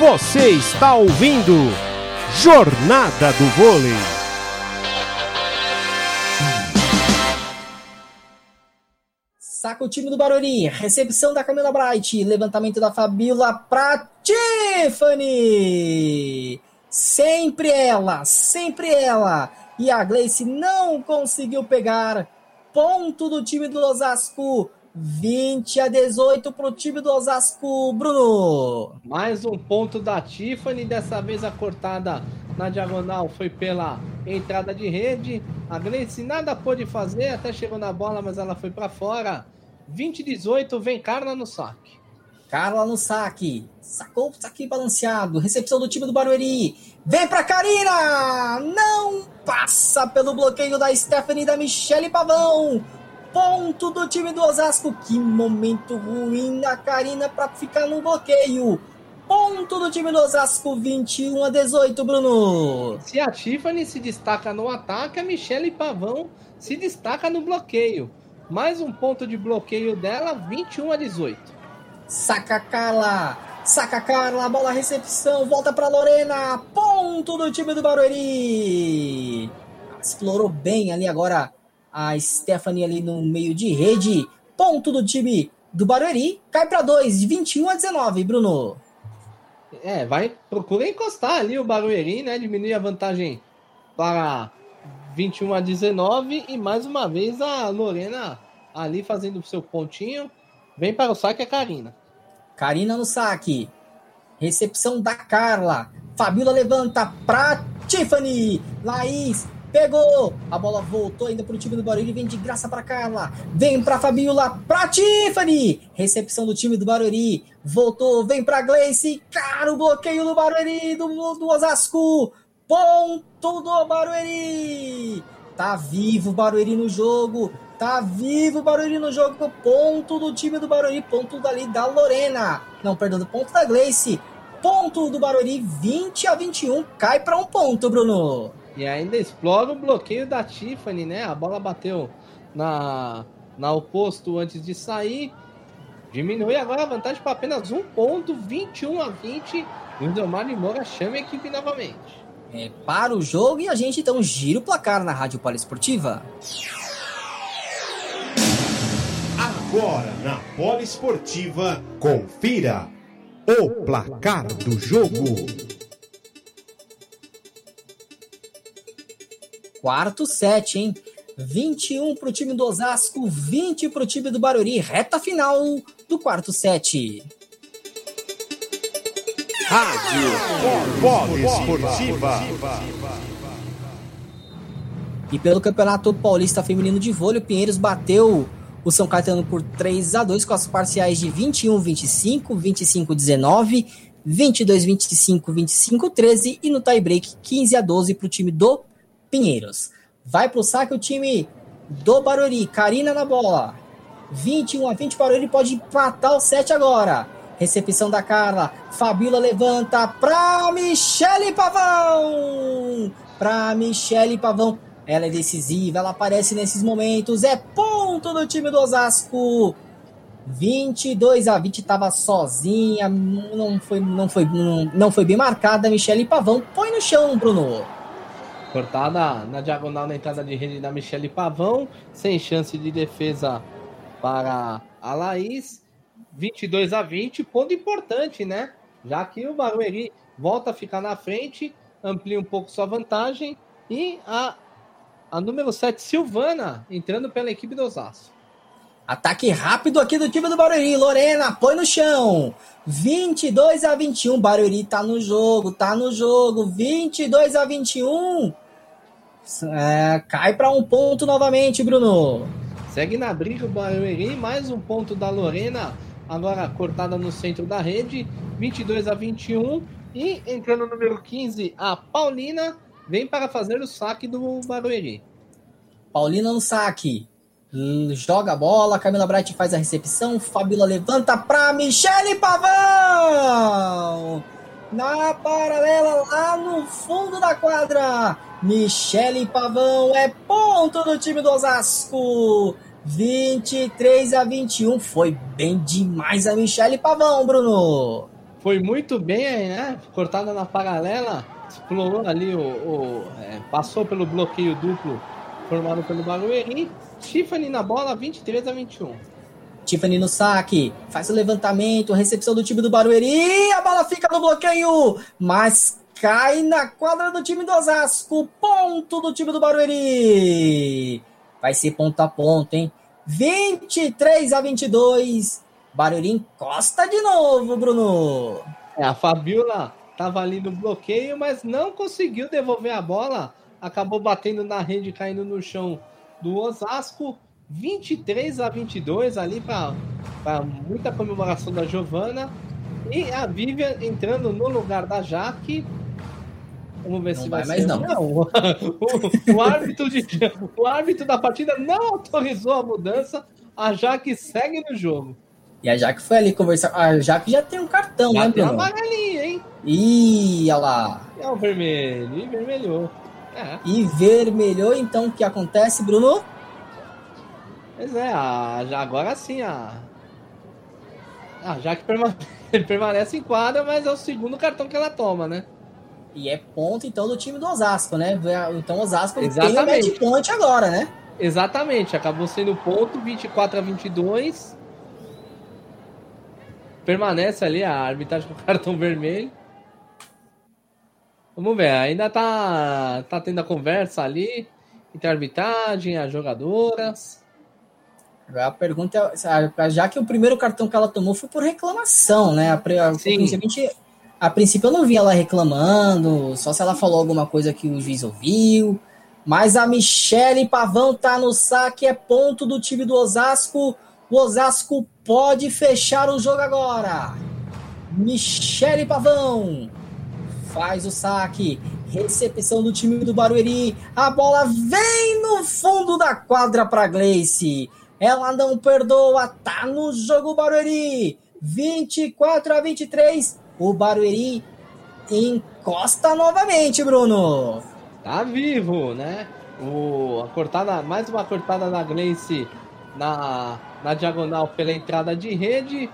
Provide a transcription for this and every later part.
Você está ouvindo Jornada do Vôlei. Saca o time do Barueri, recepção da Camila Bright, levantamento da Fabiola pra Tiffany! Sempre ela, sempre ela! E a Gleice não conseguiu pegar. Ponto do time do Osasco 20 a 18 para o time do Osasco, Bruno. Mais um ponto da Tiffany, dessa vez a cortada na diagonal foi pela entrada de rede. A Gleice nada pôde fazer, até chegou na bola, mas ela foi para fora. 20 a 18, vem Carla no saque. Carla no saque. Sacou o saque balanceado. Recepção do time do Barueri. Vem pra Karina! Não passa pelo bloqueio da Stephanie e da Michele Pavão ponto do time do Osasco. Que momento ruim da Karina para ficar no bloqueio. Ponto do time do Osasco, 21 a 18, Bruno. Se a Tiffany se destaca no ataque, a Michelle Pavão se destaca no bloqueio. Mais um ponto de bloqueio dela, 21 a 18. Saca Carla, saca Carla, bola recepção, volta para Lorena. Ponto do time do Barueri. Explorou bem ali agora a Stephanie ali no meio de rede. Ponto do time do Barueri. Cai para 2, de 21 a 19, Bruno. É, vai, procura encostar ali o Barueri, né? Diminuir a vantagem para 21 a 19. E mais uma vez a Lorena ali fazendo o seu pontinho. Vem para o saque a Karina. Karina no saque. Recepção da Carla. Fabiola levanta para Tiffany. Laís Pegou! A bola voltou ainda pro time do Barueri. Vem de graça para Carla. Vem para Fabiola. Pra Tiffany! Recepção do time do Barueri. Voltou. Vem pra Gleice. Cara, o bloqueio do Barueri. Do, do Osasco. Ponto do Barueri. Tá vivo o Barueri no jogo. Tá vivo o Barueri no jogo. Ponto do time do Barueri. Ponto dali da Lorena. Não, perdão, ponto da Gleice. Ponto do Barueri. 20 a 21. Cai para um ponto, Bruno. E ainda explora o bloqueio da Tiffany, né? A bola bateu na, na oposto antes de sair. Diminui agora a vantagem para apenas um ponto, 21 a 20. E o Domar de Moura chama a equipe novamente. É, para o jogo e a gente então gira o placar na Rádio Poliesportiva. Agora na Poliesportiva, confira o placar do jogo. Quarto set, hein? 21 para o time do Osasco, 20 para o time do Barueri. Reta final do quarto set. Rádio Polo Esportiva. E pelo Campeonato Paulista Feminino de Vôlei, o Pinheiros bateu o São Caetano por 3 a 2 com as parciais de 21-25, 25-19, 22-25, 25-13 e no tie-break 15 a 12 para o time do Pinheiros. Vai pro saque o time do Barueri. Karina na bola. 21 a 20 Barueri pode empatar o 7 agora. Recepção da Carla. Fabíola levanta pra Michele Pavão. Pra Michele Pavão. Ela é decisiva, ela aparece nesses momentos. É ponto do time do Osasco. 22 a 20 estava sozinha, não foi, não foi, não, não foi bem marcada. Michele Pavão põe no chão, Bruno. Cortada na diagonal na entrada de rede da Michele Pavão, sem chance de defesa para a Laís. 22 a 20, ponto importante, né? Já que o Barueri volta a ficar na frente, amplia um pouco sua vantagem e a, a número 7, Silvana, entrando pela equipe do Osasco. Ataque rápido aqui do time do Barueri. Lorena, põe no chão. 22 a 21. Barueri tá no jogo, tá no jogo. 22 a 21. É, cai para um ponto novamente, Bruno. Segue na briga o Barueri. Mais um ponto da Lorena. Agora cortada no centro da rede. 22 a 21. E entrando no número 15, a Paulina vem para fazer o saque do Barueri. Paulina no saque. Joga a bola, Camila Bright faz a recepção, Fabíola levanta para Michele Pavão! Na paralela lá no fundo da quadra, Michele Pavão é ponto do time do Osasco. 23 a 21, foi bem demais a Michele Pavão, Bruno. foi muito bem, né? Cortada na paralela, explorou ali o. o é, passou pelo bloqueio duplo formado pelo Barueri. Tiffany na bola, 23 a 21. Tiffany no saque, faz o levantamento, recepção do time do Barueri, a bola fica no bloqueio, mas cai na quadra do time do Osasco, ponto do time do Barueri. Vai ser ponto a ponto, hein? 23 a 22. Barueri encosta de novo, Bruno. É, a Fabiola tava ali no bloqueio, mas não conseguiu devolver a bola. Acabou batendo na rede, caindo no chão do Osasco. 23 a 22 ali para muita comemoração da Giovana. E a Vivian entrando no lugar da Jaque. Vamos ver não se vai, vai ser. não. não. o, o, árbitro de, o árbitro da partida não autorizou a mudança. A Jaque segue no jogo. E a Jaque foi ali conversar. A Jaque já tem um cartão, já né, tem Bruno? amarelinha, hein? Ih, olha lá. É o vermelho. E vermelhou. É. E vermelhou, então o que acontece, Bruno? Pois é, a, já, agora sim, a. A Jaque perma, permanece em quadra, mas é o segundo cartão que ela toma, né? E é ponto, então, do time do Osasco, né? Então o Osasco Exatamente. tem o match point agora, né? Exatamente, acabou sendo ponto 24 a 22. Permanece ali a arbitragem com cartão vermelho. Vamos ver, ainda tá, tá tendo a conversa ali entre a arbitragem, as jogadoras. A pergunta é, já que o primeiro cartão que ela tomou foi por reclamação, né? A, gente, a princípio eu não vi ela reclamando, só se ela falou alguma coisa que o juiz ouviu. Mas a Michele Pavão tá no saque, é ponto do time do Osasco. O Osasco pode fechar o jogo agora. Michele Pavão faz o saque. Recepção do time do Barueri. A bola vem no fundo da quadra para Gleice. Ela não perdoa, tá no jogo Barueri. 24 a 23. O Barueri encosta novamente, Bruno. Tá vivo, né? O, a cortada, mais uma cortada da Gleice na, na diagonal pela entrada de rede.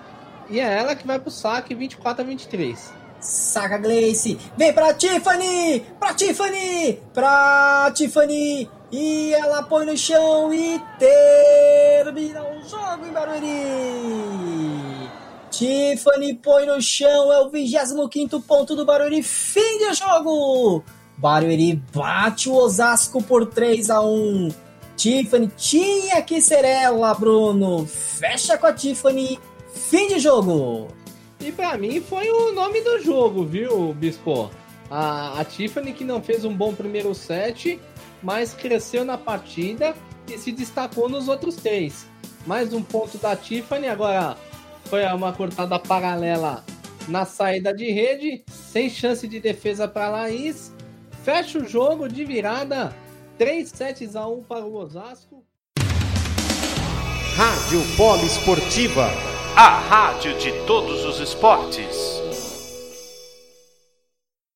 E é ela que vai pro saque 24 a 23. Saca Gleice, vem pra Tiffany, pra Tiffany, pra Tiffany, e ela põe no chão e termina o jogo em Barueri. Tiffany põe no chão, é o 25 ponto do Barueri, fim de jogo. Barueri bate o Osasco por 3 a 1 Tiffany tinha que ser ela, Bruno. Fecha com a Tiffany, fim de jogo. E para mim foi o nome do jogo, viu, Bispo? A, a Tiffany que não fez um bom primeiro set, mas cresceu na partida e se destacou nos outros três. Mais um ponto da Tiffany, agora foi uma cortada paralela na saída de rede, sem chance de defesa para Laís. Fecha o jogo de virada, 3 sets a 1 para o Osasco. Rádio Poliesportiva. A rádio de todos os esportes.